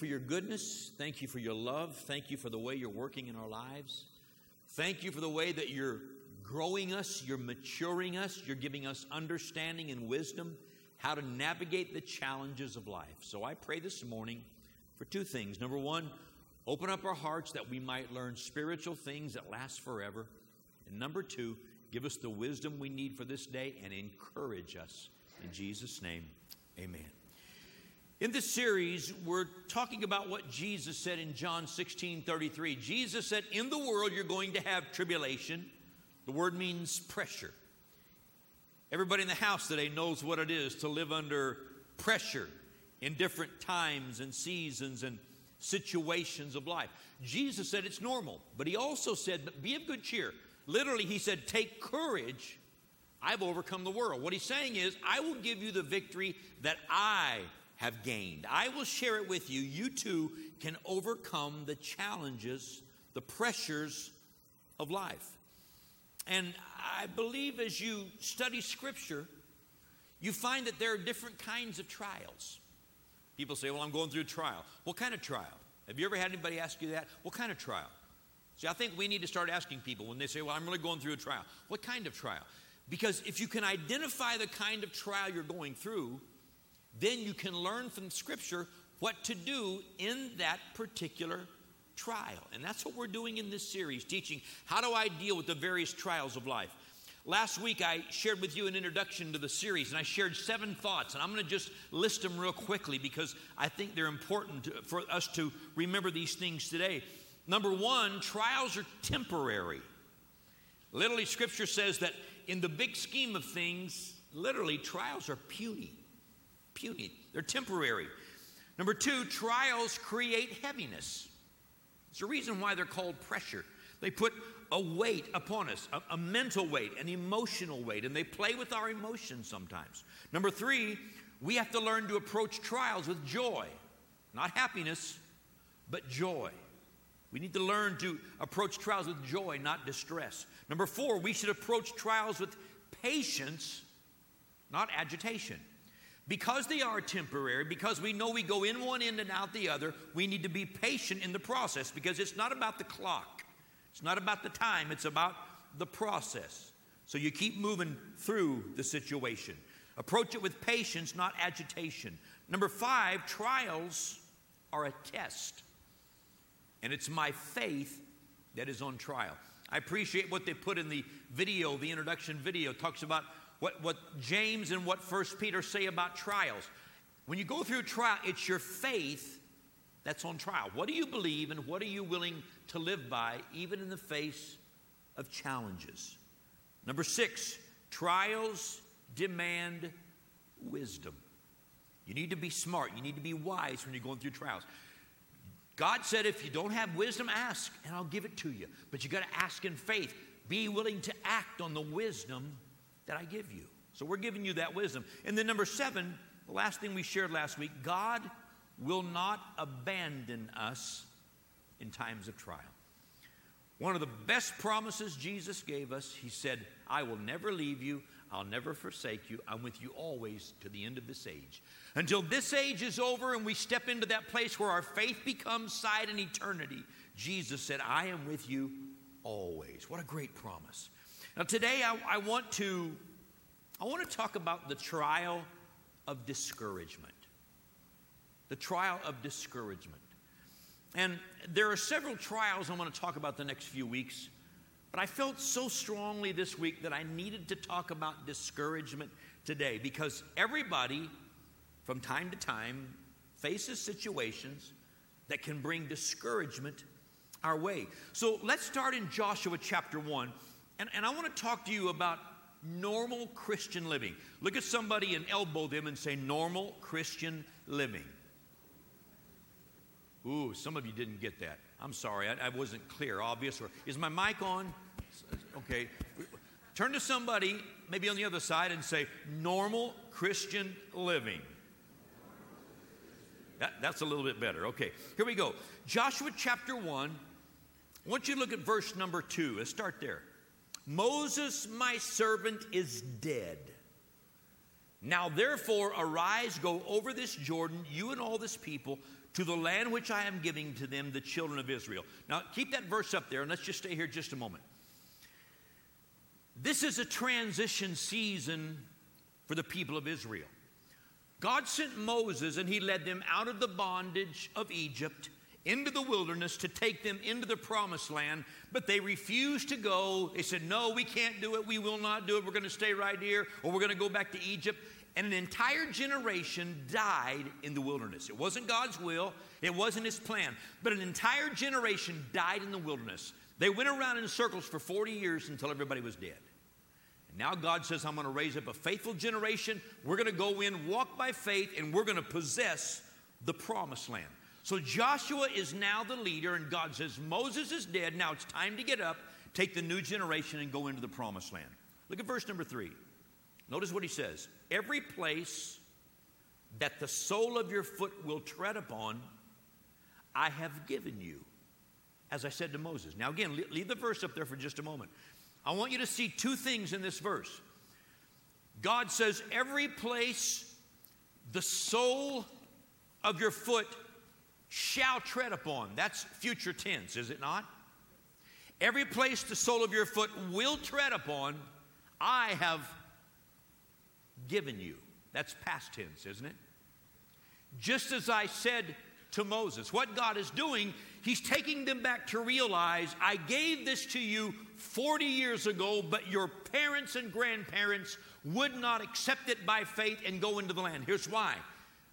for your goodness. Thank you for your love. Thank you for the way you're working in our lives. Thank you for the way that you're growing us, you're maturing us, you're giving us understanding and wisdom how to navigate the challenges of life. So I pray this morning for two things. Number one, open up our hearts that we might learn spiritual things that last forever. And number two, give us the wisdom we need for this day and encourage us. In Jesus' name, amen. In this series, we're talking about what Jesus said in John 16 33. Jesus said, In the world, you're going to have tribulation. The word means pressure. Everybody in the house today knows what it is to live under pressure in different times and seasons and situations of life. Jesus said it's normal, but he also said, Be of good cheer. Literally, he said, Take courage. I've overcome the world. What he's saying is, I will give you the victory that I have gained. I will share it with you. You too can overcome the challenges, the pressures of life. And I believe as you study Scripture, you find that there are different kinds of trials. People say, Well, I'm going through a trial. What kind of trial? Have you ever had anybody ask you that? What kind of trial? See, I think we need to start asking people when they say, Well, I'm really going through a trial. What kind of trial? Because if you can identify the kind of trial you're going through, then you can learn from Scripture what to do in that particular trial. And that's what we're doing in this series, teaching how do I deal with the various trials of life. Last week, I shared with you an introduction to the series, and I shared seven thoughts, and I'm going to just list them real quickly because I think they're important for us to remember these things today. Number one, trials are temporary. Literally, Scripture says that in the big scheme of things, literally, trials are puny puny, they're temporary. Number two, trials create heaviness. It's the reason why they're called pressure. They put a weight upon us, a, a, mental weight, an emotional weight, and they play with our emotions sometimes. Number three, we have to learn to approach trials with joy, not happiness, but joy. We need to learn to approach trials with joy, not distress. Number four, we should approach trials with patience, not agitation. Because they are temporary, because we know we go in one end and out the other, we need to be patient in the process because it's not about the clock. It's not about the time, it's about the process. So you keep moving through the situation. Approach it with patience, not agitation. Number five, trials are a test. And it's my faith that is on trial. I appreciate what they put in the video, the introduction video, talks about what, what James and what First Peter say about trials. When you go through trial, it's your faith that's on trial. What do you believe and what are you willing to live by, even in the face of challenges? Number six, trials demand wisdom. You need to be smart, you need to be wise when you're going through trials. God said, if you don't have wisdom, ask, and I'll give it to you. But you got to ask in faith. Be willing to act on the wisdom that I give you. So we're giving you that wisdom. And then number seven, the last thing we shared last week God will not abandon us in times of trial. One of the best promises Jesus gave us, he said, I will never leave you, I'll never forsake you, I'm with you always to the end of this age. Until this age is over and we step into that place where our faith becomes sight in eternity, Jesus said, I am with you always. What a great promise. Now, today I, I, want to I want to talk about the trial of discouragement. The trial of discouragement. And there are several trials I want to talk about the next few weeks, but I felt so strongly this week that I needed to talk about discouragement today because everybody from time to time faces situations that can bring discouragement our way. So let's start in Joshua chapter 1. And, and I want to talk to you about normal Christian living. Look at somebody and elbow them and say, normal Christian living. Ooh, some of you didn't get that. I'm sorry, I, I wasn't clear, obvious. Or, is my mic on? Okay. Turn to somebody, maybe on the other side, and say, normal Christian living. That, that's a little bit better. Okay, here we go. Joshua chapter 1. I want you to look at verse number 2. Let's start there. Moses, my servant, is dead. Now therefore, arise, go over this Jordan, you and all this people, to the land which I am giving to them, the children of Israel. Now, keep that verse up there and let's just stay here just a moment. This is a transition season for the people of Israel. God sent Moses and he led them out of the bondage of Egypt into the wilderness to take them into the promised land, but they refused to go. They said, No, we can't do it. We will not do it. We're going to stay right here, or we're going to go back to Egypt. And an entire generation died in the wilderness. It wasn't God's will, it wasn't His plan, but an entire generation died in the wilderness. They went around in circles for 40 years until everybody was dead. And now God says, I'm going to raise up a faithful generation. We're going to go in, walk by faith, and we're going to possess the promised land. So Joshua is now the leader, and God says, Moses is dead. Now it's time to get up, take the new generation, and go into the promised land. Look at verse number three. Notice what he says Every place that the sole of your foot will tread upon, I have given you, as I said to Moses. Now, again, leave the verse up there for just a moment. I want you to see two things in this verse. God says, Every place the sole of your foot shall tread upon. That's future tense, is it not? Every place the sole of your foot will tread upon, I have given you. That's past tense, isn't it? Just as I said to Moses, what God is doing, He's taking them back to realize I gave this to you 40 years ago, but your parents and grandparents would not accept it by faith and go into the land. Here's why.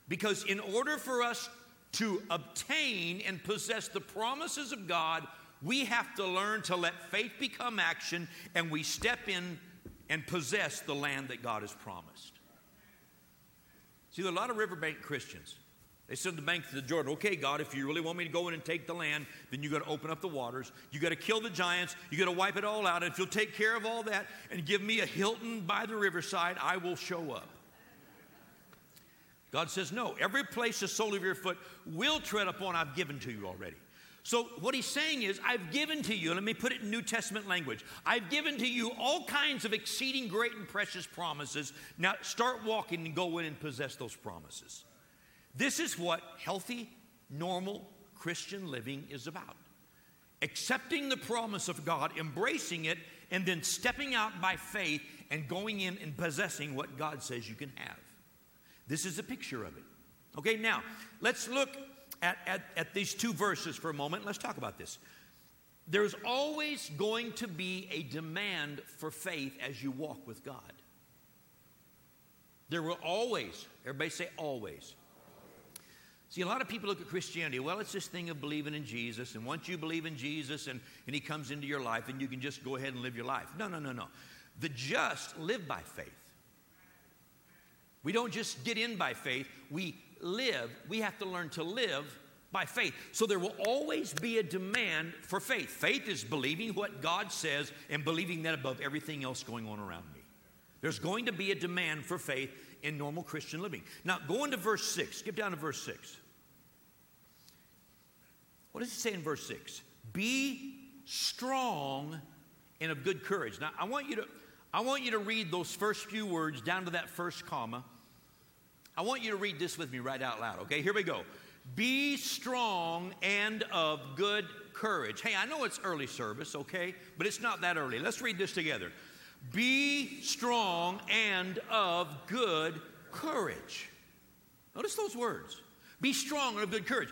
Because in order for us to obtain and possess the promises of God, we have to learn to let faith become action and we step in and possess the land that God has promised. See, there are a lot of riverbank Christians. They sit on the bank of the Jordan. Okay, God, if you really want me to go in and take the land, then you got to open up the waters. You got to kill the giants. You got to wipe it all out. And if you'll take care of all that and give me a Hilton by the riverside, I will show up. God says, No, every place the sole of your foot will tread upon, I've given to you already. So, what he's saying is, I've given to you, let me put it in New Testament language, I've given to you all kinds of exceeding great and precious promises. Now, start walking and go in and possess those promises. This is what healthy, normal Christian living is about accepting the promise of God, embracing it, and then stepping out by faith and going in and possessing what God says you can have. This is a picture of it. Okay, now let's look at, at, at these two verses for a moment. Let's talk about this. There's always going to be a demand for faith as you walk with God. There will always, everybody say always. See, a lot of people look at Christianity, well, it's this thing of believing in Jesus, and once you believe in Jesus and, and He comes into your life, and you can just go ahead and live your life. No, no, no, no. The just live by faith. We don't just get in by faith, we live. We have to learn to live by faith. So there will always be a demand for faith. Faith is believing what God says and believing that above everything else going on around me. There's going to be a demand for faith in normal Christian living. Now, go into verse 6. Skip down to verse 6. What does it say in verse 6? Be strong and of good courage. Now, I want you to I want you to read those first few words down to that first comma. I want you to read this with me right out loud, okay? Here we go. Be strong and of good courage. Hey, I know it's early service, okay? But it's not that early. Let's read this together. Be strong and of good courage. Notice those words. Be strong and of good courage.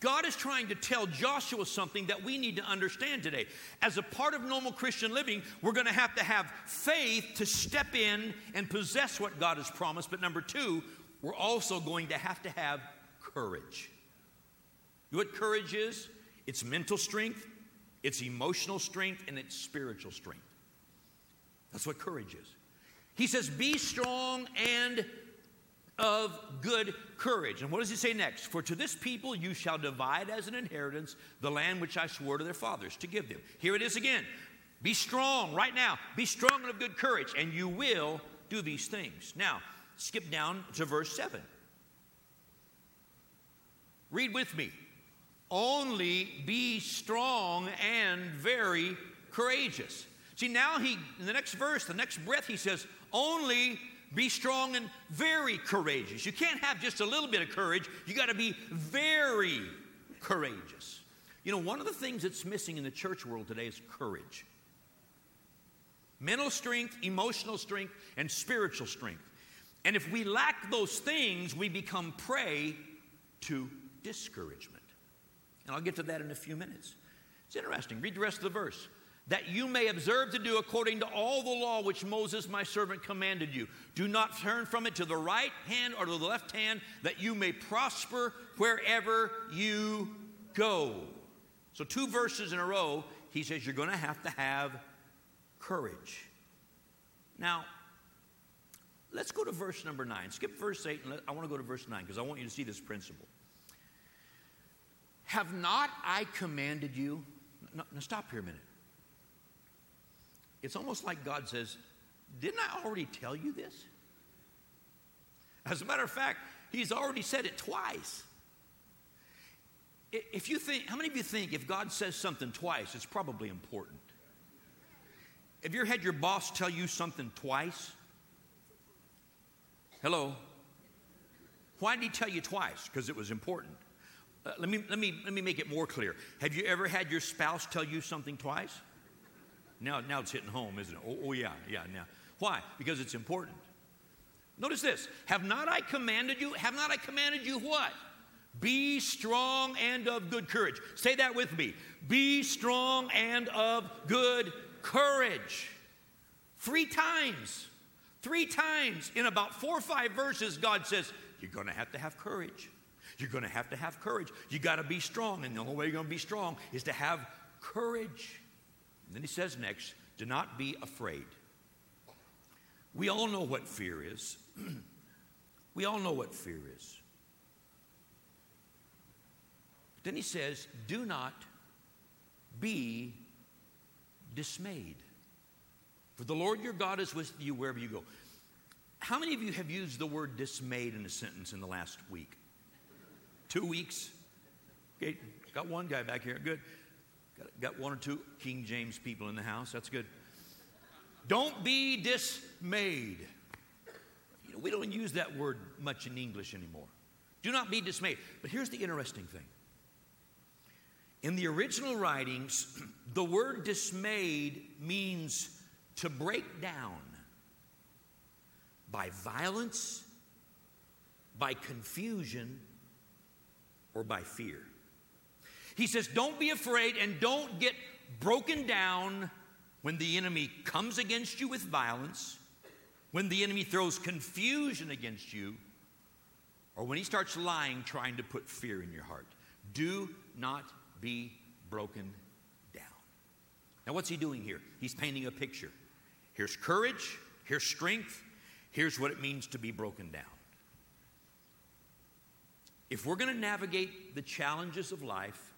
God is trying to tell Joshua something that we need to understand today. As a part of normal Christian living, we're going to have to have faith to step in and possess what God has promised. But number two, we're also going to have to have courage. You know what courage is? It's mental strength, it's emotional strength, and it's spiritual strength. That's what courage is. He says, Be strong and of good courage. And what does he say next? For to this people you shall divide as an inheritance the land which I swore to their fathers to give them. Here it is again. Be strong right now. Be strong and of good courage, and you will do these things. Now, skip down to verse 7. Read with me. Only be strong and very courageous. See, now he, in the next verse, the next breath, he says, Only be strong and very courageous. You can't have just a little bit of courage, you got to be very courageous. You know, one of the things that's missing in the church world today is courage mental strength, emotional strength, and spiritual strength. And if we lack those things, we become prey to discouragement. And I'll get to that in a few minutes. It's interesting. Read the rest of the verse. That you may observe to do according to all the law which Moses my servant commanded you. Do not turn from it to the right hand or to the left hand, that you may prosper wherever you go. So, two verses in a row, he says you're going to have to have courage. Now, let's go to verse number nine. Skip verse eight, and let, I want to go to verse nine because I want you to see this principle. Have not I commanded you? No, now, stop here a minute. It's almost like God says, Didn't I already tell you this? As a matter of fact, He's already said it twice. If you think, how many of you think if God says something twice, it's probably important? Have you ever had your boss tell you something twice? Hello? Why did he tell you twice? Because it was important. Uh, let, me, let, me, let me make it more clear. Have you ever had your spouse tell you something twice? Now, now it's hitting home, isn't it? Oh, oh yeah, yeah, now. Why? Because it's important. Notice this. Have not I commanded you? Have not I commanded you what? Be strong and of good courage. Say that with me. Be strong and of good courage. Three times. Three times in about four or five verses, God says, You're going to have to have courage. You're going to have to have courage. You got to be strong. And the only way you're going to be strong is to have courage. And then he says next, Do not be afraid. We all know what fear is. we all know what fear is. Then he says, Do not be dismayed. For the Lord your God is with you wherever you go. How many of you have used the word dismayed in a sentence in the last week? Two weeks? Okay, got one guy back here. Good. Got, got one or two King James people in the house. That's good. Don't be dismayed. You know, we don't use that word much in English anymore. Do not be dismayed. But here's the interesting thing. In the original writings, the word dismayed means to break down by violence, by confusion, or by fear. He says, Don't be afraid and don't get broken down when the enemy comes against you with violence, when the enemy throws confusion against you, or when he starts lying, trying to put fear in your heart. Do not be broken down. Now, what's he doing here? He's painting a picture. Here's courage, here's strength, here's what it means to be broken down. If we're going to navigate the challenges of life,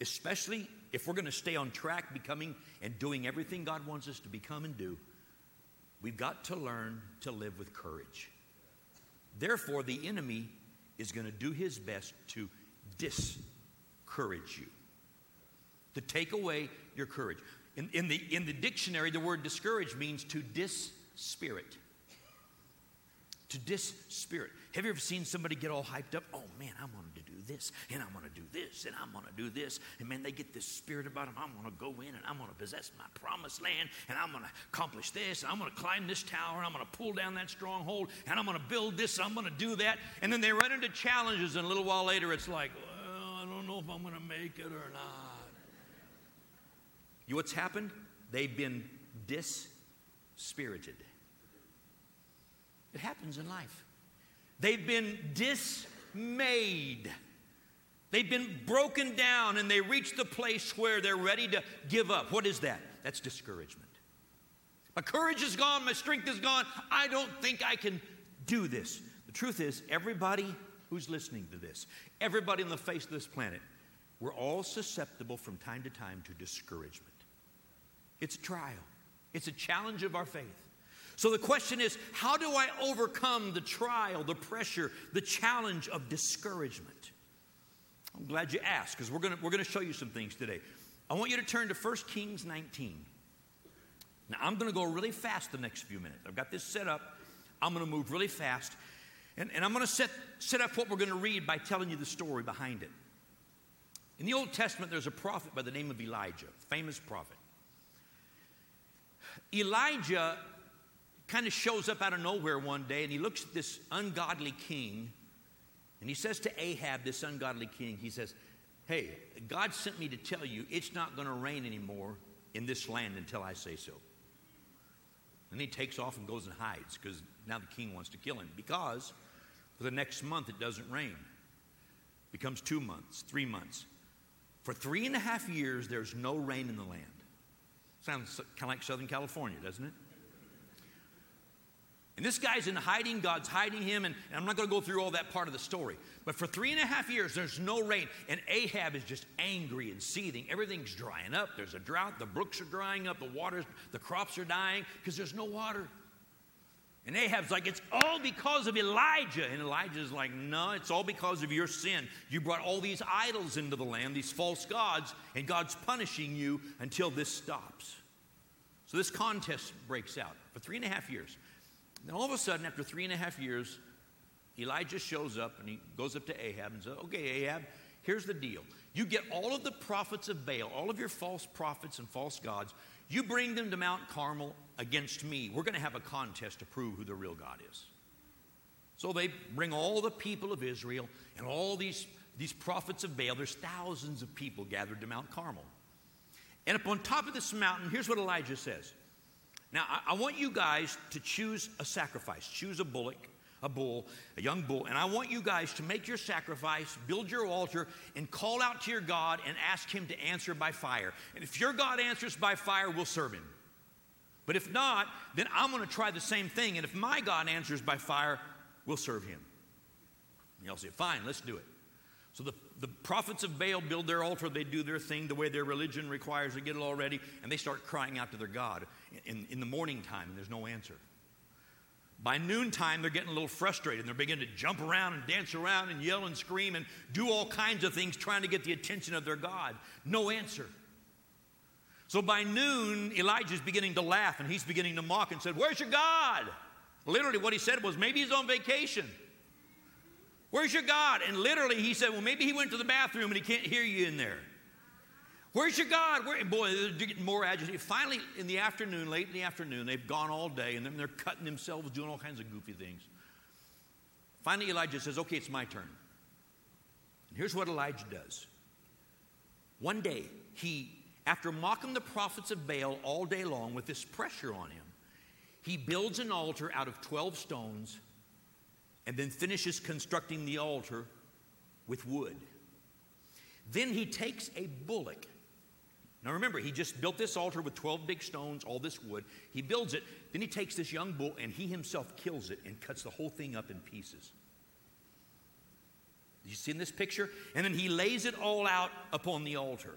especially if we're going to stay on track, becoming and doing everything God wants us to become and do, we've got to learn to live with courage. Therefore, the enemy is going to do his best to discourage you, to take away your courage. In, in, the, in the dictionary, the word discourage means to dispirit. To dispirit. Have you ever seen somebody get all hyped up? Oh man, I'm going to do this, and I'm going to do this, and I'm going to do this. And man, they get this spirit about them. I'm going to go in and I'm going to possess my promised land, and I'm going to accomplish this, and I'm going to climb this tower, and I'm going to pull down that stronghold, and I'm going to build this, and I'm going to do that. And then they run into challenges, and a little while later, it's like, well, I don't know if I'm going to make it or not. You know what's happened? They've been dispirited. It happens in life. They've been dismayed. They've been broken down and they reach the place where they're ready to give up. What is that? That's discouragement. My courage is gone, my strength is gone. I don't think I can do this. The truth is, everybody who's listening to this, everybody on the face of this planet, we're all susceptible from time to time to discouragement. It's a trial, it's a challenge of our faith. So the question is how do I overcome the trial, the pressure, the challenge of discouragement? I'm glad you asked because we're going we're going to show you some things today. I want you to turn to 1 Kings 19. Now, I'm going to go really fast the next few minutes. I've got this set up. I'm going to move really fast. And, and I'm going to set, set up what we're going to read by telling you the story behind it. In the Old Testament, there's a prophet by the name of Elijah, famous prophet. Elijah kind of shows up out of nowhere one day and he looks at this ungodly king and he says to Ahab, this ungodly king, he says, Hey, God sent me to tell you it's not going to rain anymore in this land until I say so. And he takes off and goes and hides because now the king wants to kill him because for the next month it doesn't rain. It becomes two months, three months. For three and a half years, there's no rain in the land. Sounds kind of like Southern California, doesn't it? And this guy's in hiding, God's hiding him, and, and I'm not going to go through all that part of the story. But for three and a half years, there's no rain, and Ahab is just angry and seething. Everything's drying up. There's a drought. The brooks are drying up. The waters, the crops are dying because there's no water. And Ahab's like, it's all because of Elijah. And Elijah's like, no, it's all because of your sin. You brought all these idols into the land, these false gods, and God's punishing you until this stops. So this contest breaks out for three and a half years. Then all of a sudden, after three and a half years, Elijah shows up and he goes up to Ahab and says, Okay, Ahab, here's the deal. You get all of the prophets of Baal, all of your false prophets and false gods, you bring them to Mount Carmel against me. We're going to have a contest to prove who the real God is. So they bring all the people of Israel and all these, these prophets of Baal. There's thousands of people gathered to Mount Carmel. And up on top of this mountain, here's what Elijah says now, I, I want you guys to choose a sacrifice. Choose a bullock, a bull, a young bull, and I want you guys to make your sacrifice, build your altar, and call out to your God and ask Him to answer by fire. And if your God answers by fire, we'll serve Him. But if not, then I'm going to try the same thing. And if my God answers by fire, we'll serve Him. And y'all say, fine, let's do it. So the, the prophets of Baal build their altar, they do their thing the way their religion requires, they get it all ready, and they start crying out to their God in, in the morning time, and there's no answer. By noontime, they're getting a little frustrated. And they're beginning to jump around and dance around and yell and scream and do all kinds of things trying to get the attention of their God. No answer. So by noon, Elijah's beginning to laugh and he's beginning to mock and said, Where's your God? Literally, what he said was, Maybe he's on vacation. Where's your God? And literally, he said, Well, maybe he went to the bathroom and he can't hear you in there. Where's your God? Where? Boy, they're getting more agitated. Finally, in the afternoon, late in the afternoon, they've gone all day and then they're cutting themselves, doing all kinds of goofy things. Finally, Elijah says, Okay, it's my turn. And here's what Elijah does. One day, he, after mocking the prophets of Baal all day long with this pressure on him, he builds an altar out of 12 stones and then finishes constructing the altar with wood. Then he takes a bullock. Now remember, he just built this altar with 12 big stones, all this wood. He builds it. Then he takes this young bull and he himself kills it and cuts the whole thing up in pieces. You see in this picture? And then he lays it all out upon the altar.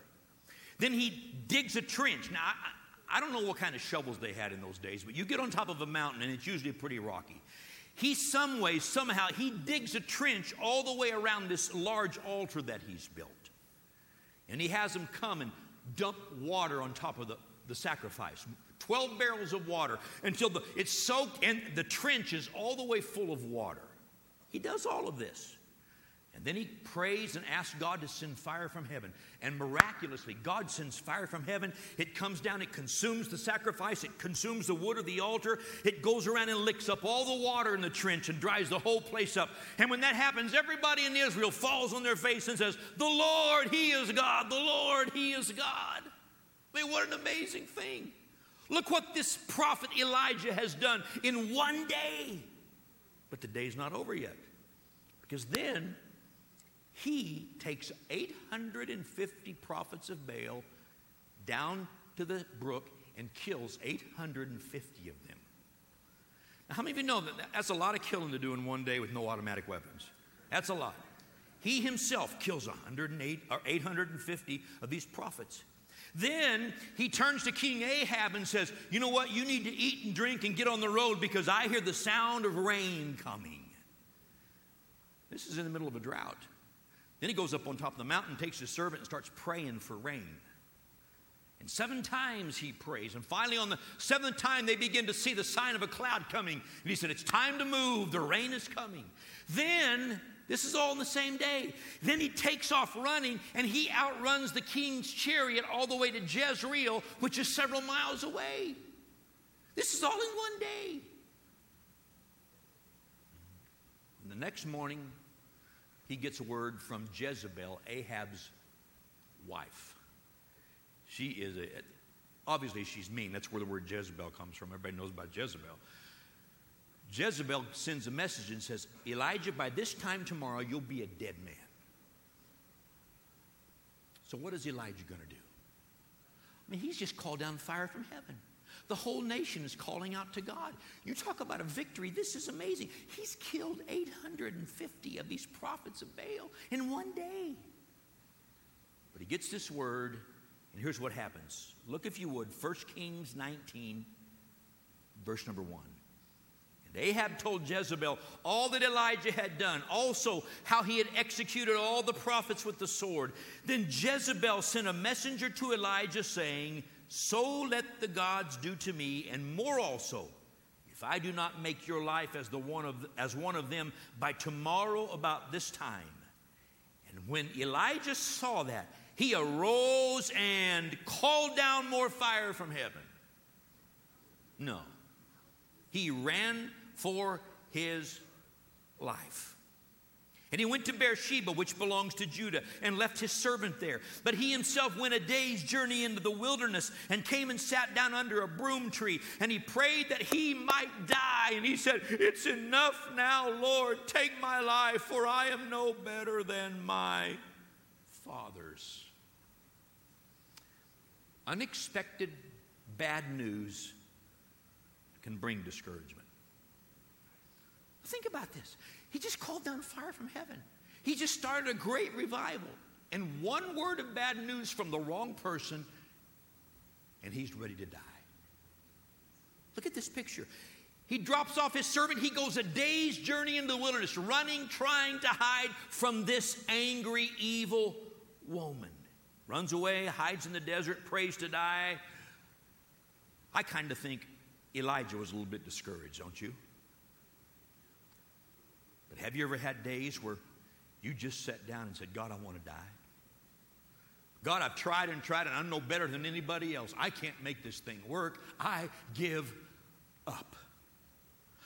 Then he digs a trench. Now, I, I don't know what kind of shovels they had in those days, but you get on top of a mountain and it's usually pretty rocky. He, some way, somehow, he digs a trench all the way around this large altar that he's built. And he has them come and dump water on top of the, the sacrifice 12 barrels of water until the, it's soaked and the trench is all the way full of water. He does all of this. And then he prays and asks God to send fire from heaven. And miraculously, God sends fire from heaven. It comes down, it consumes the sacrifice, it consumes the wood of the altar. It goes around and licks up all the water in the trench and dries the whole place up. And when that happens, everybody in Israel falls on their face and says, The Lord, He is God. The Lord, He is God. I mean, what an amazing thing. Look what this prophet Elijah has done in one day. But the day's not over yet. Because then he takes 850 prophets of Baal down to the brook and kills 850 of them. Now, how many of you know that that's a lot of killing to do in one day with no automatic weapons? That's a lot. He himself kills 108 or 850 of these prophets. Then he turns to King Ahab and says, You know what? You need to eat and drink and get on the road because I hear the sound of rain coming. This is in the middle of a drought. Then he goes up on top of the mountain, takes his servant, and starts praying for rain. And seven times he prays. And finally, on the seventh time, they begin to see the sign of a cloud coming. And he said, It's time to move. The rain is coming. Then, this is all in the same day. Then he takes off running and he outruns the king's chariot all the way to Jezreel, which is several miles away. This is all in one day. And the next morning, he gets a word from Jezebel, Ahab's wife. She is a, obviously she's mean. That's where the word Jezebel comes from. Everybody knows about Jezebel. Jezebel sends a message and says, Elijah, by this time tomorrow, you'll be a dead man. So, what is Elijah going to do? I mean, he's just called down fire from heaven. The whole nation is calling out to God. You talk about a victory. This is amazing. He's killed 850 of these prophets of Baal in one day. But he gets this word, and here's what happens. Look, if you would, 1 Kings 19, verse number 1. And Ahab told Jezebel all that Elijah had done, also how he had executed all the prophets with the sword. Then Jezebel sent a messenger to Elijah saying, So let the gods do to me, and more also, if I do not make your life as, the one of, as one of them by tomorrow about this time. And when Elijah saw that, he arose and called down more fire from heaven. No. He ran for his life. And he went to Beersheba, which belongs to Judah, and left his servant there. But he himself went a day's journey into the wilderness and came and sat down under a broom tree. And he prayed that he might die. And he said, It's enough now, Lord. Take my life, for I am no better than my father's. Unexpected bad news can bring discouragement. Think about this. He just called down fire from heaven. He just started a great revival. And one word of bad news from the wrong person, and he's ready to die. Look at this picture. He drops off his servant. He goes a day's journey into the wilderness, running, trying to hide from this angry, evil woman. Runs away, hides in the desert, prays to die. I kind of think Elijah was a little bit discouraged, don't you? But have you ever had days where you just sat down and said, God, I want to die? God, I've tried and tried, and I'm no better than anybody else. I can't make this thing work. I give up.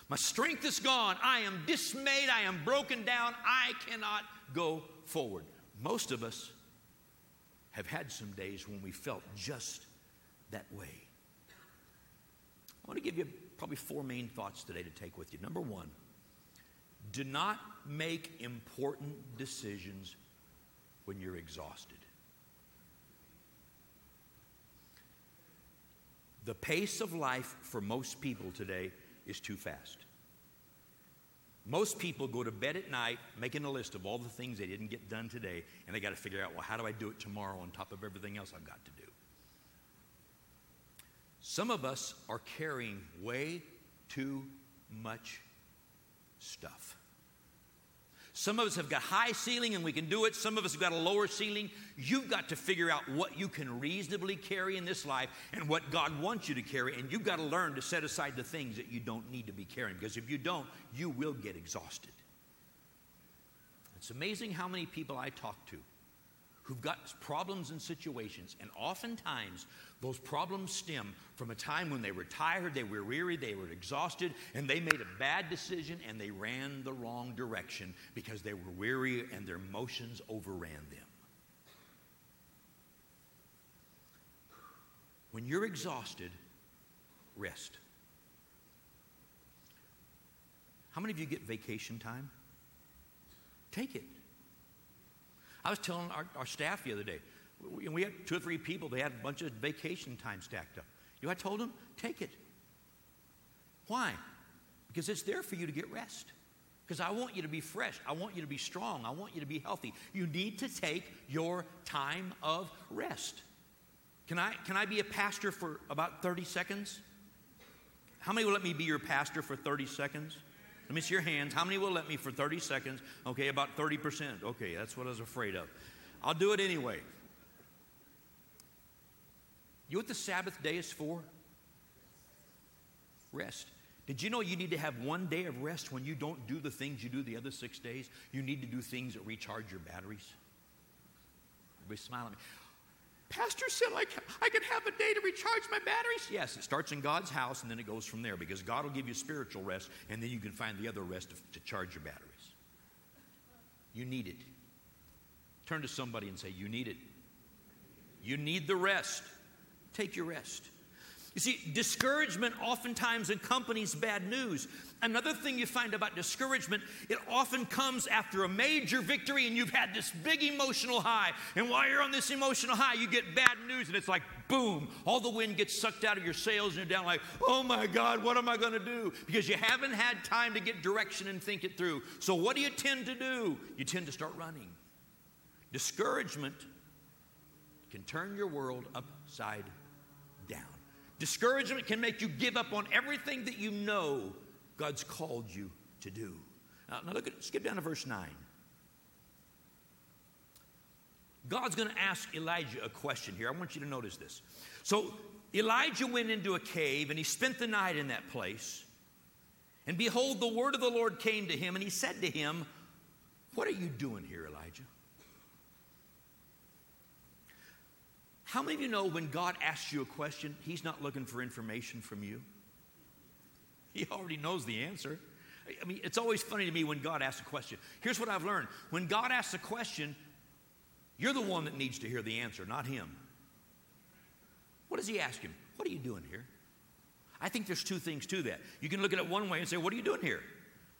My strength is gone. I am dismayed. I am broken down. I cannot go forward. Most of us have had some days when we felt just that way. I want to give you probably four main thoughts today to take with you. Number one, do not make important decisions when you're exhausted. The pace of life for most people today is too fast. Most people go to bed at night making a list of all the things they didn't get done today, and they got to figure out, well, how do I do it tomorrow on top of everything else I've got to do? Some of us are carrying way too much stuff. Some of us have got high ceiling and we can do it. Some of us have got a lower ceiling. You've got to figure out what you can reasonably carry in this life and what God wants you to carry. And you've got to learn to set aside the things that you don't need to be carrying because if you don't, you will get exhausted. It's amazing how many people I talk to who've got problems and situations, and oftentimes those problems stem from a time when they were tired, they were weary, they were exhausted, and they made a bad decision and they ran the wrong direction because they were weary and their emotions overran them. When you're exhausted, rest. How many of you get vacation time? Take it. I was telling our, our staff the other day, we, we had two or three people, they had a bunch of vacation time stacked up. You know I told them? Take it. Why? Because it's there for you to get rest. Because I want you to be fresh. I want you to be strong. I want you to be healthy. You need to take your time of rest. Can I, can I be a pastor for about 30 seconds? How many will let me be your pastor for 30 seconds? Let me see your hands. How many will let me for 30 seconds? Okay, about 30%. Okay, that's what I was afraid of. I'll do it anyway. You know what the Sabbath day is for? Rest. Did you know you need to have one day of rest when you don't do the things you do the other six days? You need to do things that recharge your batteries. Everybody smile at me. Pastor said like I could have a day to recharge my batteries. Yes, it starts in God's house and then it goes from there because God will give you spiritual rest and then you can find the other rest to, to charge your batteries. You need it. Turn to somebody and say, You need it. You need the rest. Take your rest. You see, discouragement oftentimes accompanies bad news. Another thing you find about discouragement, it often comes after a major victory and you've had this big emotional high. And while you're on this emotional high, you get bad news and it's like, boom, all the wind gets sucked out of your sails and you're down like, oh my God, what am I going to do? Because you haven't had time to get direction and think it through. So what do you tend to do? You tend to start running. Discouragement can turn your world upside down. Discouragement can make you give up on everything that you know God's called you to do. Now, now look at skip down to verse 9. God's going to ask Elijah a question here. I want you to notice this. So Elijah went into a cave and he spent the night in that place. And behold, the word of the Lord came to him, and he said to him, What are you doing here, Elijah? How many of you know when God asks you a question, He's not looking for information from you? He already knows the answer. I mean, it's always funny to me when God asks a question. Here's what I've learned when God asks a question, you're the one that needs to hear the answer, not Him. What does He ask him? What are you doing here? I think there's two things to that. You can look at it one way and say, What are you doing here?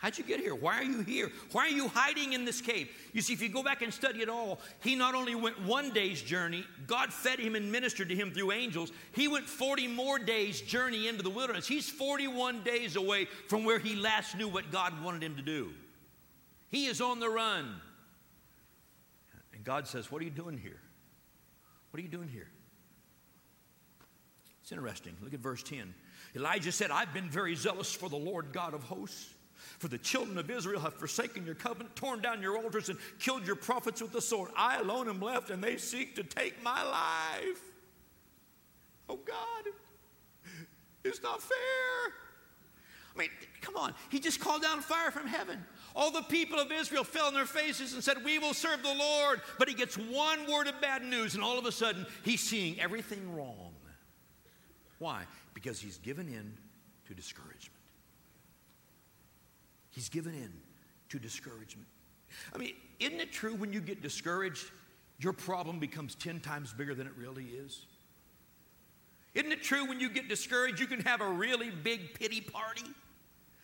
How'd you get here? Why are you here? Why are you hiding in this cave? You see, if you go back and study it all, he not only went one day's journey, God fed him and ministered to him through angels. He went 40 more days' journey into the wilderness. He's 41 days away from where he last knew what God wanted him to do. He is on the run. And God says, What are you doing here? What are you doing here? It's interesting. Look at verse 10. Elijah said, I've been very zealous for the Lord God of hosts. For the children of Israel have forsaken your covenant, torn down your altars, and killed your prophets with the sword. I alone am left, and they seek to take my life. Oh God, it's not fair. I mean, come on. He just called down fire from heaven. All the people of Israel fell on their faces and said, We will serve the Lord. But he gets one word of bad news, and all of a sudden, he's seeing everything wrong. Why? Because he's given in to discouragement. He's given in to discouragement. I mean, isn't it true when you get discouraged, your problem becomes 10 times bigger than it really is? Isn't it true when you get discouraged, you can have a really big pity party?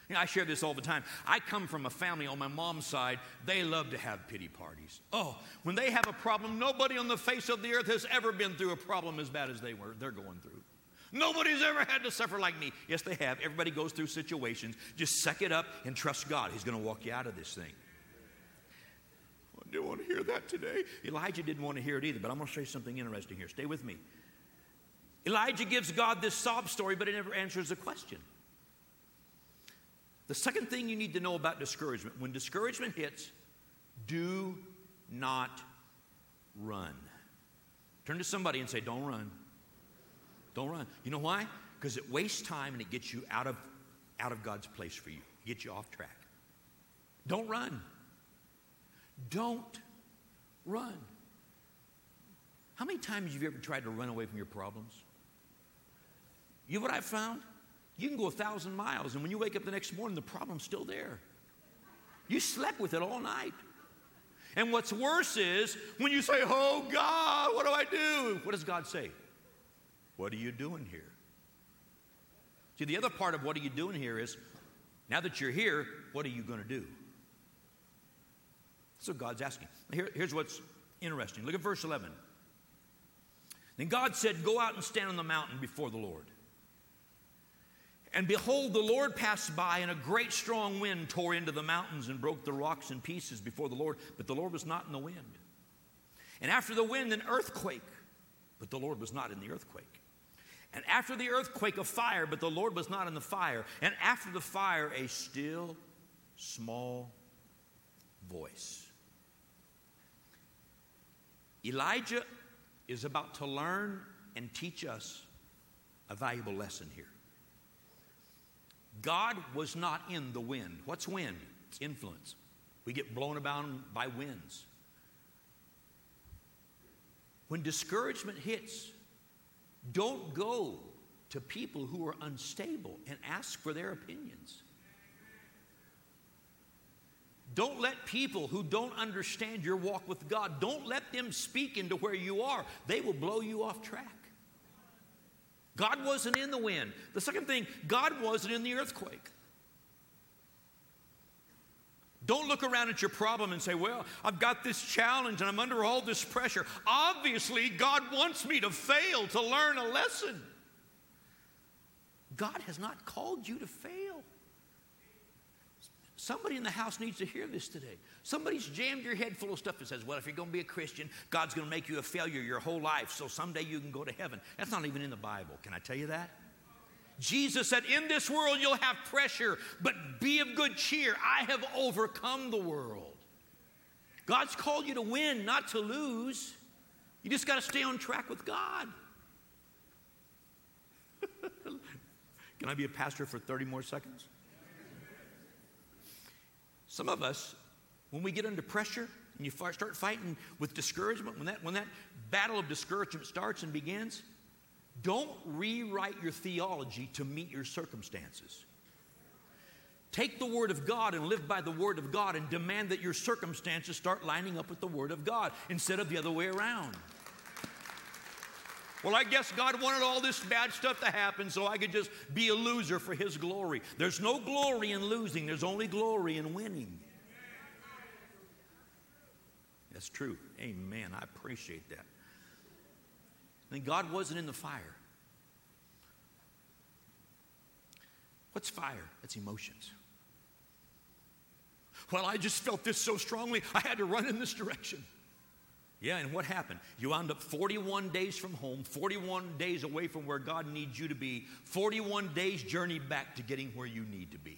You know, I share this all the time. I come from a family on my mom's side, they love to have pity parties. Oh, when they have a problem, nobody on the face of the earth has ever been through a problem as bad as they were, they're going through. Nobody's ever had to suffer like me. Yes, they have. Everybody goes through situations. Just suck it up and trust God. He's going to walk you out of this thing. I didn't want to hear that today. Elijah didn't want to hear it either, but I'm going to show you something interesting here. Stay with me. Elijah gives God this sob story, but it never answers the question. The second thing you need to know about discouragement when discouragement hits, do not run. Turn to somebody and say, Don't run. Don't run. You know why? Because it wastes time and it gets you out of, out of God's place for you, it gets you off track. Don't run. Don't run. How many times have you ever tried to run away from your problems? You know what I've found? You can go a thousand miles, and when you wake up the next morning, the problem's still there. You slept with it all night. And what's worse is when you say, Oh God, what do I do? What does God say? What are you doing here? See, the other part of what are you doing here is now that you're here, what are you going to do? That's what God's asking. Here, here's what's interesting. Look at verse 11. Then God said, Go out and stand on the mountain before the Lord. And behold, the Lord passed by, and a great strong wind tore into the mountains and broke the rocks in pieces before the Lord. But the Lord was not in the wind. And after the wind, an earthquake. But the Lord was not in the earthquake. And after the earthquake, a fire, but the Lord was not in the fire. And after the fire, a still, small voice. Elijah is about to learn and teach us a valuable lesson here. God was not in the wind. What's wind? It's influence. We get blown about by winds. When discouragement hits, don't go to people who are unstable and ask for their opinions. Don't let people who don't understand your walk with God, don't let them speak into where you are. They will blow you off track. God wasn't in the wind. The second thing, God wasn't in the earthquake. Don't look around at your problem and say, Well, I've got this challenge and I'm under all this pressure. Obviously, God wants me to fail to learn a lesson. God has not called you to fail. Somebody in the house needs to hear this today. Somebody's jammed your head full of stuff that says, well, if you're going to be a Christian, God's going to make you a failure your whole life, so someday you can go to heaven. That's not even in the Bible. Can I tell you that? Jesus said, In this world you'll have pressure, but be of good cheer. I have overcome the world. God's called you to win, not to lose. You just got to stay on track with God. Can I be a pastor for 30 more seconds? Some of us, when we get under pressure and you start fighting with discouragement, when that, when that battle of discouragement starts and begins, don't rewrite your theology to meet your circumstances. Take the Word of God and live by the Word of God and demand that your circumstances start lining up with the Word of God instead of the other way around. Well, I guess God wanted all this bad stuff to happen so I could just be a loser for His glory. There's no glory in losing, there's only glory in winning. That's true. Amen. I appreciate that. And God wasn't in the fire. What's fire? It's emotions. Well, I just felt this so strongly, I had to run in this direction. Yeah, and what happened? You wound up 41 days from home, 41 days away from where God needs you to be, 41 days journey back to getting where you need to be.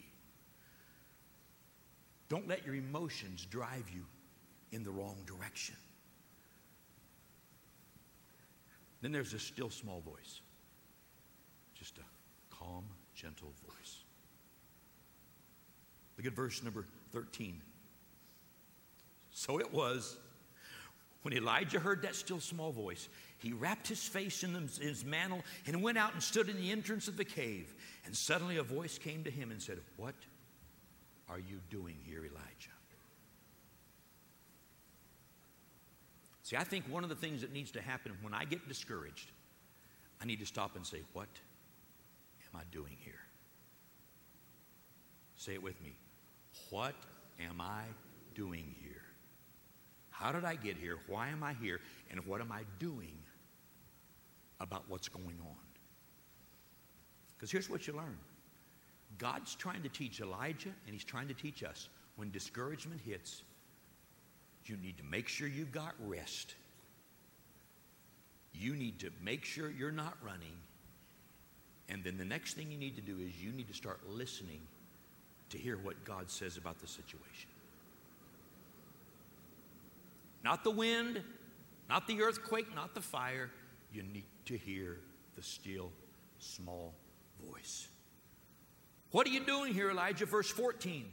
Don't let your emotions drive you in the wrong direction. Then there's a still small voice, just a calm, gentle voice. Look at verse number 13. So it was when Elijah heard that still small voice, he wrapped his face in his mantle and went out and stood in the entrance of the cave. And suddenly a voice came to him and said, What are you doing here, Elijah? See, I think one of the things that needs to happen when I get discouraged, I need to stop and say, What am I doing here? Say it with me. What am I doing here? How did I get here? Why am I here? And what am I doing about what's going on? Because here's what you learn God's trying to teach Elijah, and He's trying to teach us when discouragement hits, you need to make sure you've got rest. You need to make sure you're not running. And then the next thing you need to do is you need to start listening to hear what God says about the situation. Not the wind, not the earthquake, not the fire. You need to hear the still small voice. What are you doing here, Elijah? Verse 14.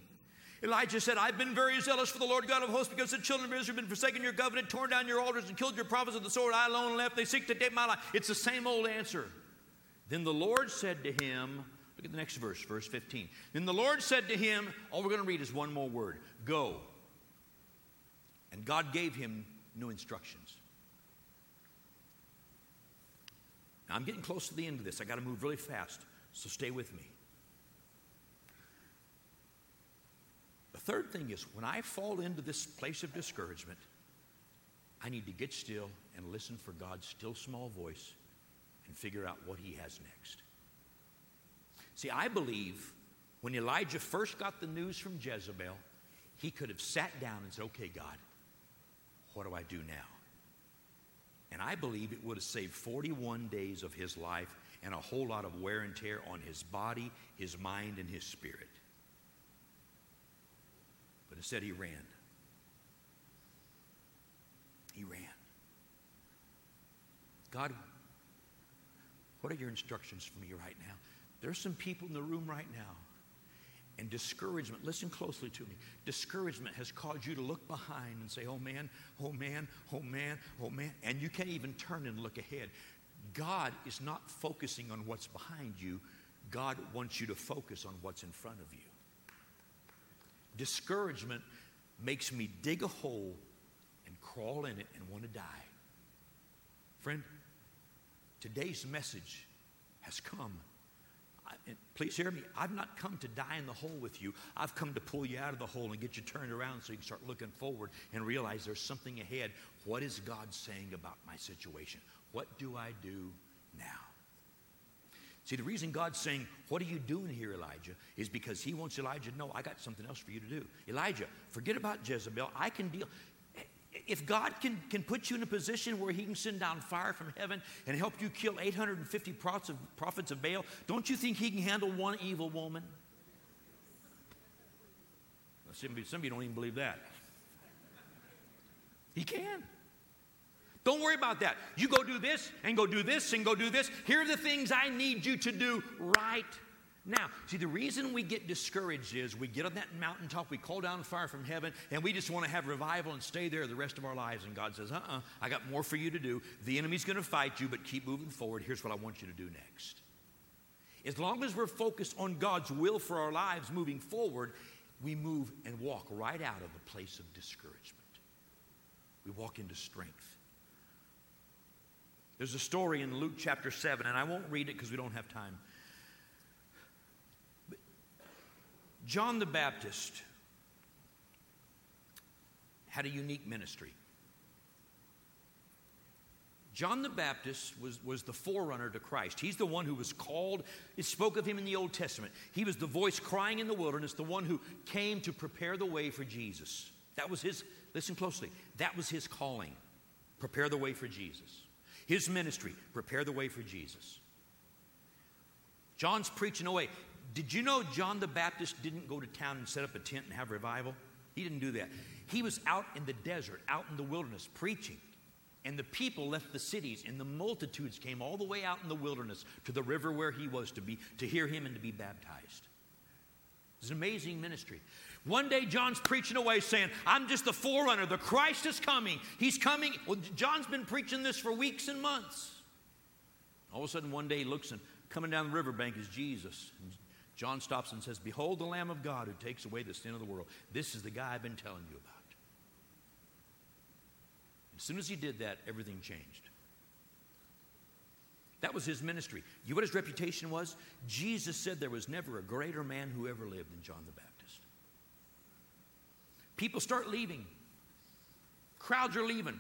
Elijah said, I've been very zealous for the Lord God of hosts because the children of Israel have been forsaken your covenant, torn down your altars, and killed your prophets with the sword. I alone left. They seek to take my life. It's the same old answer. Then the Lord said to him, Look at the next verse, verse 15. Then the Lord said to him, All we're going to read is one more word Go. And God gave him new instructions. Now, I'm getting close to the end of this. I got to move really fast, so stay with me. Third thing is when I fall into this place of discouragement, I need to get still and listen for God's still small voice and figure out what He has next. See, I believe when Elijah first got the news from Jezebel, he could have sat down and said, Okay, God, what do I do now? And I believe it would have saved 41 days of his life and a whole lot of wear and tear on his body, his mind, and his spirit. But instead, he ran. He ran. God, What are your instructions for me right now? There's some people in the room right now. And discouragement, listen closely to me. Discouragement has caused you to look behind and say, oh man, oh man, oh man, oh man. And you can't even turn and look ahead. God is not focusing on what's behind you, God wants you to focus on what's in front of you. Discouragement makes me dig a hole and crawl in it and want to die. Friend, today's message has come. I, please hear me. I've not come to die in the hole with you. I've come to pull you out of the hole and get you turned around so you can start looking forward and realize there's something ahead. What is God saying about my situation? What do I do now? See, the reason God's saying, What are you doing here, Elijah? is because He wants Elijah to know, I got something else for you to do. Elijah, forget about Jezebel. I can deal. If God can, can put you in a position where He can send down fire from heaven and help you kill 850 prophets of, prophets of Baal, don't you think He can handle one evil woman? Some of you don't even believe that. He can. Don't worry about that. You go do this and go do this and go do this. Here are the things I need you to do right now. See, the reason we get discouraged is we get on that mountaintop, we call down fire from heaven, and we just want to have revival and stay there the rest of our lives. And God says, uh uh-uh, uh I got more for you to do. The enemy's going to fight you, but keep moving forward. Here's what I want you to do next. As long as we're focused on God's will for our lives moving forward, we move and walk right out of the place of discouragement. We walk into strength. There's a story in Luke chapter 7, and I won't read it because we don't have time. But John the Baptist had a unique ministry. John the Baptist was, was the forerunner to Christ. He's the one who was called, it spoke of him in the Old Testament. He was the voice crying in the wilderness, the one who came to prepare the way for Jesus. That was his, listen closely, that was his calling. Prepare the way for Jesus. His ministry, prepare the way for Jesus. John's preaching away. Did you know John the Baptist didn't go to town and set up a tent and have revival? He didn't do that. He was out in the desert, out in the wilderness, preaching. And the people left the cities, and the multitudes came all the way out in the wilderness to the river where he was to be, to hear him and to be baptized. It's an amazing ministry. One day, John's preaching away saying, I'm just the forerunner. The Christ is coming. He's coming. Well, John's been preaching this for weeks and months. All of a sudden, one day, he looks and coming down the riverbank is Jesus. And John stops and says, Behold the Lamb of God who takes away the sin of the world. This is the guy I've been telling you about. As soon as he did that, everything changed. That was his ministry. You know what his reputation was? Jesus said there was never a greater man who ever lived than John the Baptist. People start leaving. Crowds are leaving.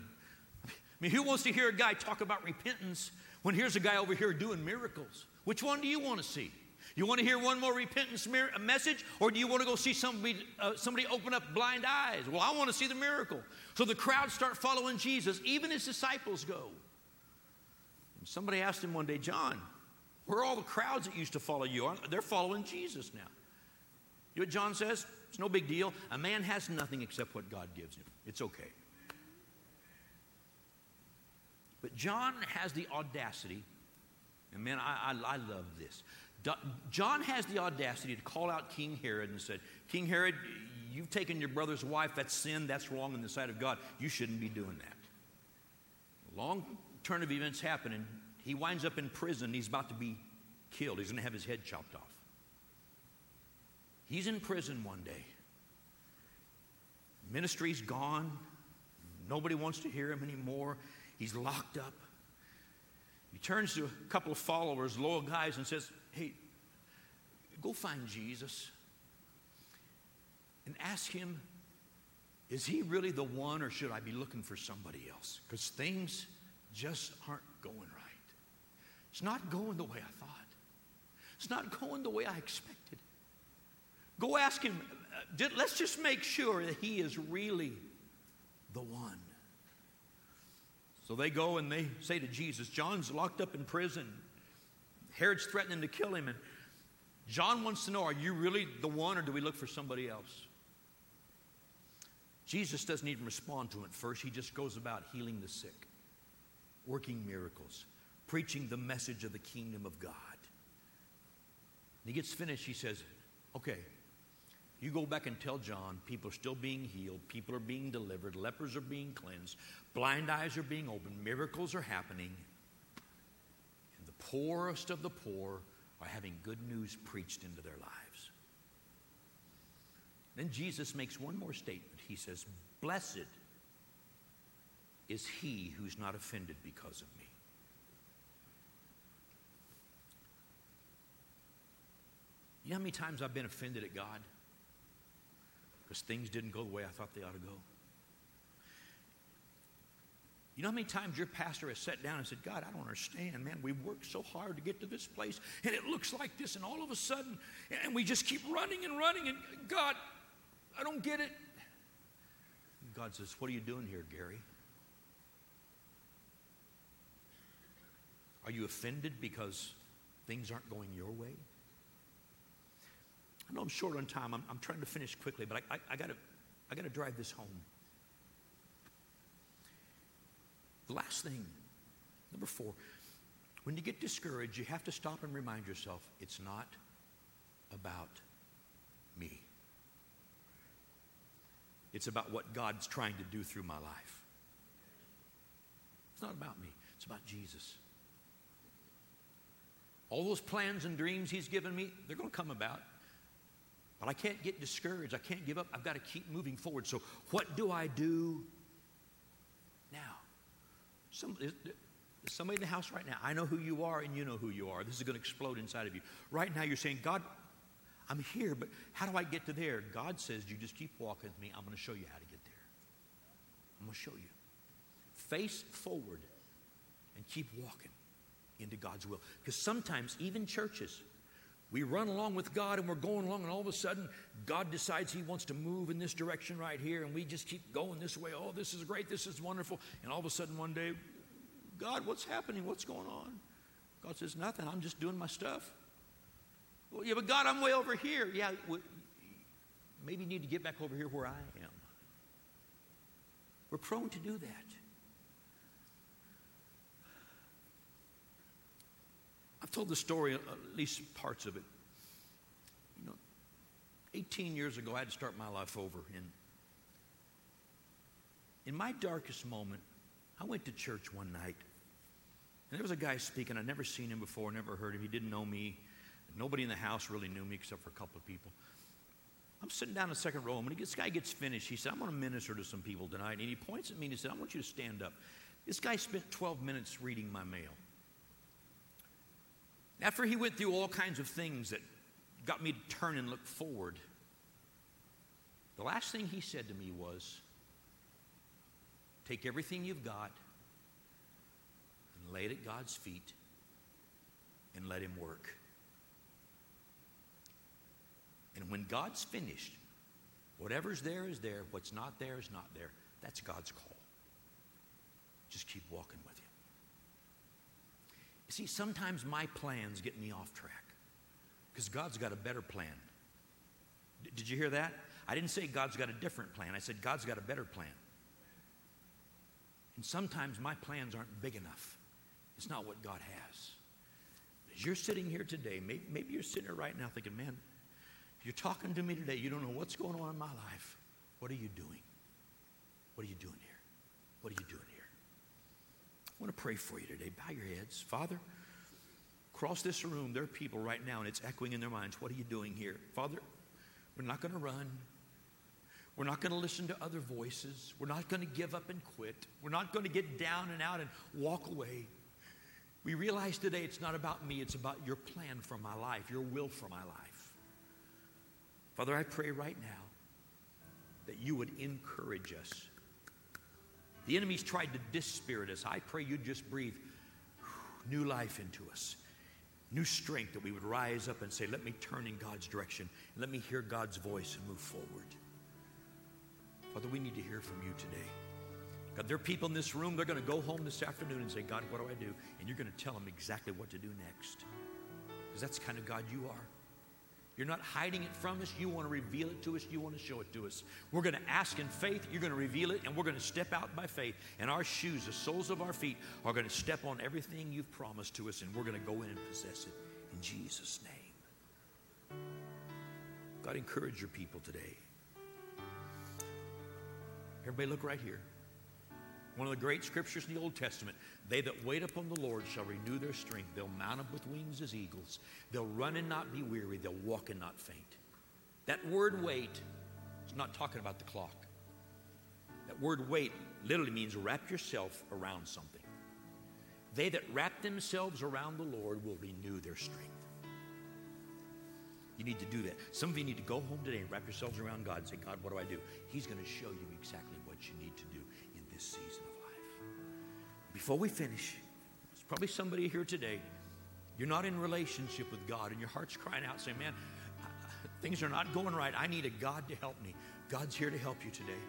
I mean, who wants to hear a guy talk about repentance when here's a guy over here doing miracles? Which one do you want to see? You want to hear one more repentance mir- message, or do you want to go see somebody, uh, somebody open up blind eyes? Well, I want to see the miracle. So the crowds start following Jesus, even his disciples go. And somebody asked him one day, John, where are all the crowds that used to follow you? They're following Jesus now. You know what John says? It's no big deal. A man has nothing except what God gives him. It's okay. But John has the audacity, and man, I, I, I love this. John has the audacity to call out King Herod and said, King Herod, you've taken your brother's wife. That's sin. That's wrong in the sight of God. You shouldn't be doing that. Long turn of events happening. he winds up in prison. He's about to be killed. He's going to have his head chopped off. He's in prison one day. Ministry's gone. Nobody wants to hear him anymore. He's locked up. He turns to a couple of followers, loyal guys, and says, Hey, go find Jesus and ask him, Is he really the one, or should I be looking for somebody else? Because things just aren't going right. It's not going the way I thought, it's not going the way I expected. Go ask him. Uh, let's just make sure that he is really the one. So they go and they say to Jesus, John's locked up in prison. Herod's threatening to kill him. And John wants to know, are you really the one or do we look for somebody else? Jesus doesn't even respond to it first. He just goes about healing the sick, working miracles, preaching the message of the kingdom of God. And he gets finished, he says, Okay, you go back and tell John people are still being healed, people are being delivered, lepers are being cleansed, blind eyes are being opened, miracles are happening, and the poorest of the poor are having good news preached into their lives. Then Jesus makes one more statement. He says, Blessed is he who's not offended because of me. You know how many times I've been offended at God? Because things didn't go the way I thought they ought to go. You know how many times your pastor has sat down and said, God, I don't understand, man. We worked so hard to get to this place, and it looks like this, and all of a sudden, and we just keep running and running, and God, I don't get it. And God says, What are you doing here, Gary? Are you offended because things aren't going your way? I know I'm short on time. I'm, I'm trying to finish quickly, but I, I, I got I to drive this home. The last thing, number four, when you get discouraged, you have to stop and remind yourself it's not about me. It's about what God's trying to do through my life. It's not about me, it's about Jesus. All those plans and dreams He's given me, they're going to come about. But I can't get discouraged. I can't give up. I've got to keep moving forward. So, what do I do now? Some, is, somebody in the house right now, I know who you are and you know who you are. This is going to explode inside of you. Right now, you're saying, God, I'm here, but how do I get to there? God says, You just keep walking with me. I'm going to show you how to get there. I'm going to show you. Face forward and keep walking into God's will. Because sometimes, even churches, we run along with God and we're going along, and all of a sudden, God decides He wants to move in this direction right here, and we just keep going this way. Oh, this is great, this is wonderful. And all of a sudden, one day, God, what's happening? What's going on? God says, Nothing, I'm just doing my stuff. Well, yeah, but God, I'm way over here. Yeah, well, maybe you need to get back over here where I am. We're prone to do that. I've told the story, uh, at least parts of it. You know, 18 years ago, I had to start my life over. And in my darkest moment, I went to church one night. And there was a guy speaking. I'd never seen him before, never heard him. He didn't know me. Nobody in the house really knew me except for a couple of people. I'm sitting down in the second row, and when this guy gets finished, he said, I'm going to minister to some people tonight. And he points at me and he said, I want you to stand up. This guy spent 12 minutes reading my mail. After he went through all kinds of things that got me to turn and look forward, the last thing he said to me was, Take everything you've got and lay it at God's feet and let Him work. And when God's finished, whatever's there is there, what's not there is not there. That's God's call. Just keep walking see, sometimes my plans get me off track because God's got a better plan. D- did you hear that? I didn't say God's got a different plan. I said God's got a better plan. And sometimes my plans aren't big enough. It's not what God has. As you're sitting here today, maybe, maybe you're sitting here right now thinking, man, you're talking to me today, you don't know what's going on in my life. What are you doing? What are you doing here? What are you doing? I want to pray for you today. Bow your heads. Father, across this room, there are people right now, and it's echoing in their minds. What are you doing here? Father, we're not going to run. We're not going to listen to other voices. We're not going to give up and quit. We're not going to get down and out and walk away. We realize today it's not about me, it's about your plan for my life, your will for my life. Father, I pray right now that you would encourage us the enemy's tried to dispirit us. I pray you'd just breathe new life into us, new strength that we would rise up and say, Let me turn in God's direction. Let me hear God's voice and move forward. Father, we need to hear from you today. God, there are people in this room, they're going to go home this afternoon and say, God, what do I do? And you're going to tell them exactly what to do next. Because that's the kind of God you are. You're not hiding it from us. You want to reveal it to us. You want to show it to us. We're going to ask in faith. You're going to reveal it, and we're going to step out by faith. And our shoes, the soles of our feet, are going to step on everything you've promised to us, and we're going to go in and possess it in Jesus' name. God, encourage your people today. Everybody, look right here. One of the great scriptures in the Old Testament. They that wait upon the Lord shall renew their strength. They'll mount up with wings as eagles. They'll run and not be weary. They'll walk and not faint. That word wait is not talking about the clock. That word wait literally means wrap yourself around something. They that wrap themselves around the Lord will renew their strength. You need to do that. Some of you need to go home today and wrap yourselves around God and say, God, what do I do? He's going to show you exactly what you need to do in this season. Before we finish, there's probably somebody here today. You're not in relationship with God, and your heart's crying out, saying, Man, things are not going right. I need a God to help me. God's here to help you today.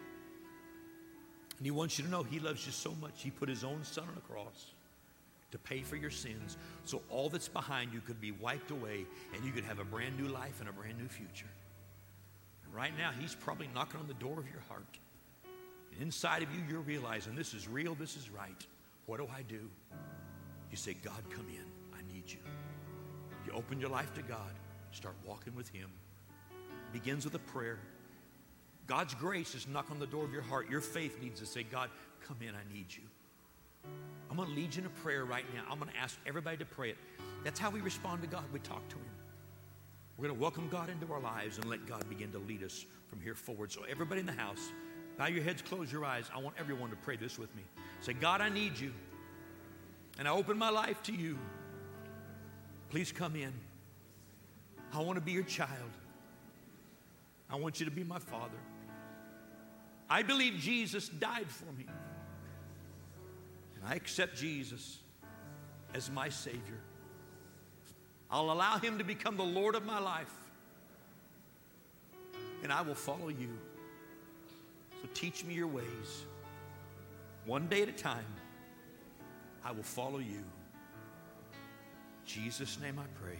And He wants you to know He loves you so much, He put His own Son on the cross to pay for your sins so all that's behind you could be wiped away and you could have a brand new life and a brand new future. And right now, He's probably knocking on the door of your heart. And inside of you, you're realizing this is real, this is right. What do I do? You say, God, come in. I need you. You open your life to God, start walking with Him. Begins with a prayer. God's grace is knock on the door of your heart. Your faith needs to say, God, come in, I need you. I'm going to lead you in a prayer right now. I'm going to ask everybody to pray it. That's how we respond to God. We talk to Him. We're going to welcome God into our lives and let God begin to lead us from here forward. So, everybody in the house, bow your heads, close your eyes. I want everyone to pray this with me. Say, God, I need you. And I open my life to you. Please come in. I want to be your child. I want you to be my father. I believe Jesus died for me. And I accept Jesus as my Savior. I'll allow Him to become the Lord of my life. And I will follow you. So teach me your ways. One day at a time, I will follow you. In Jesus' name I pray.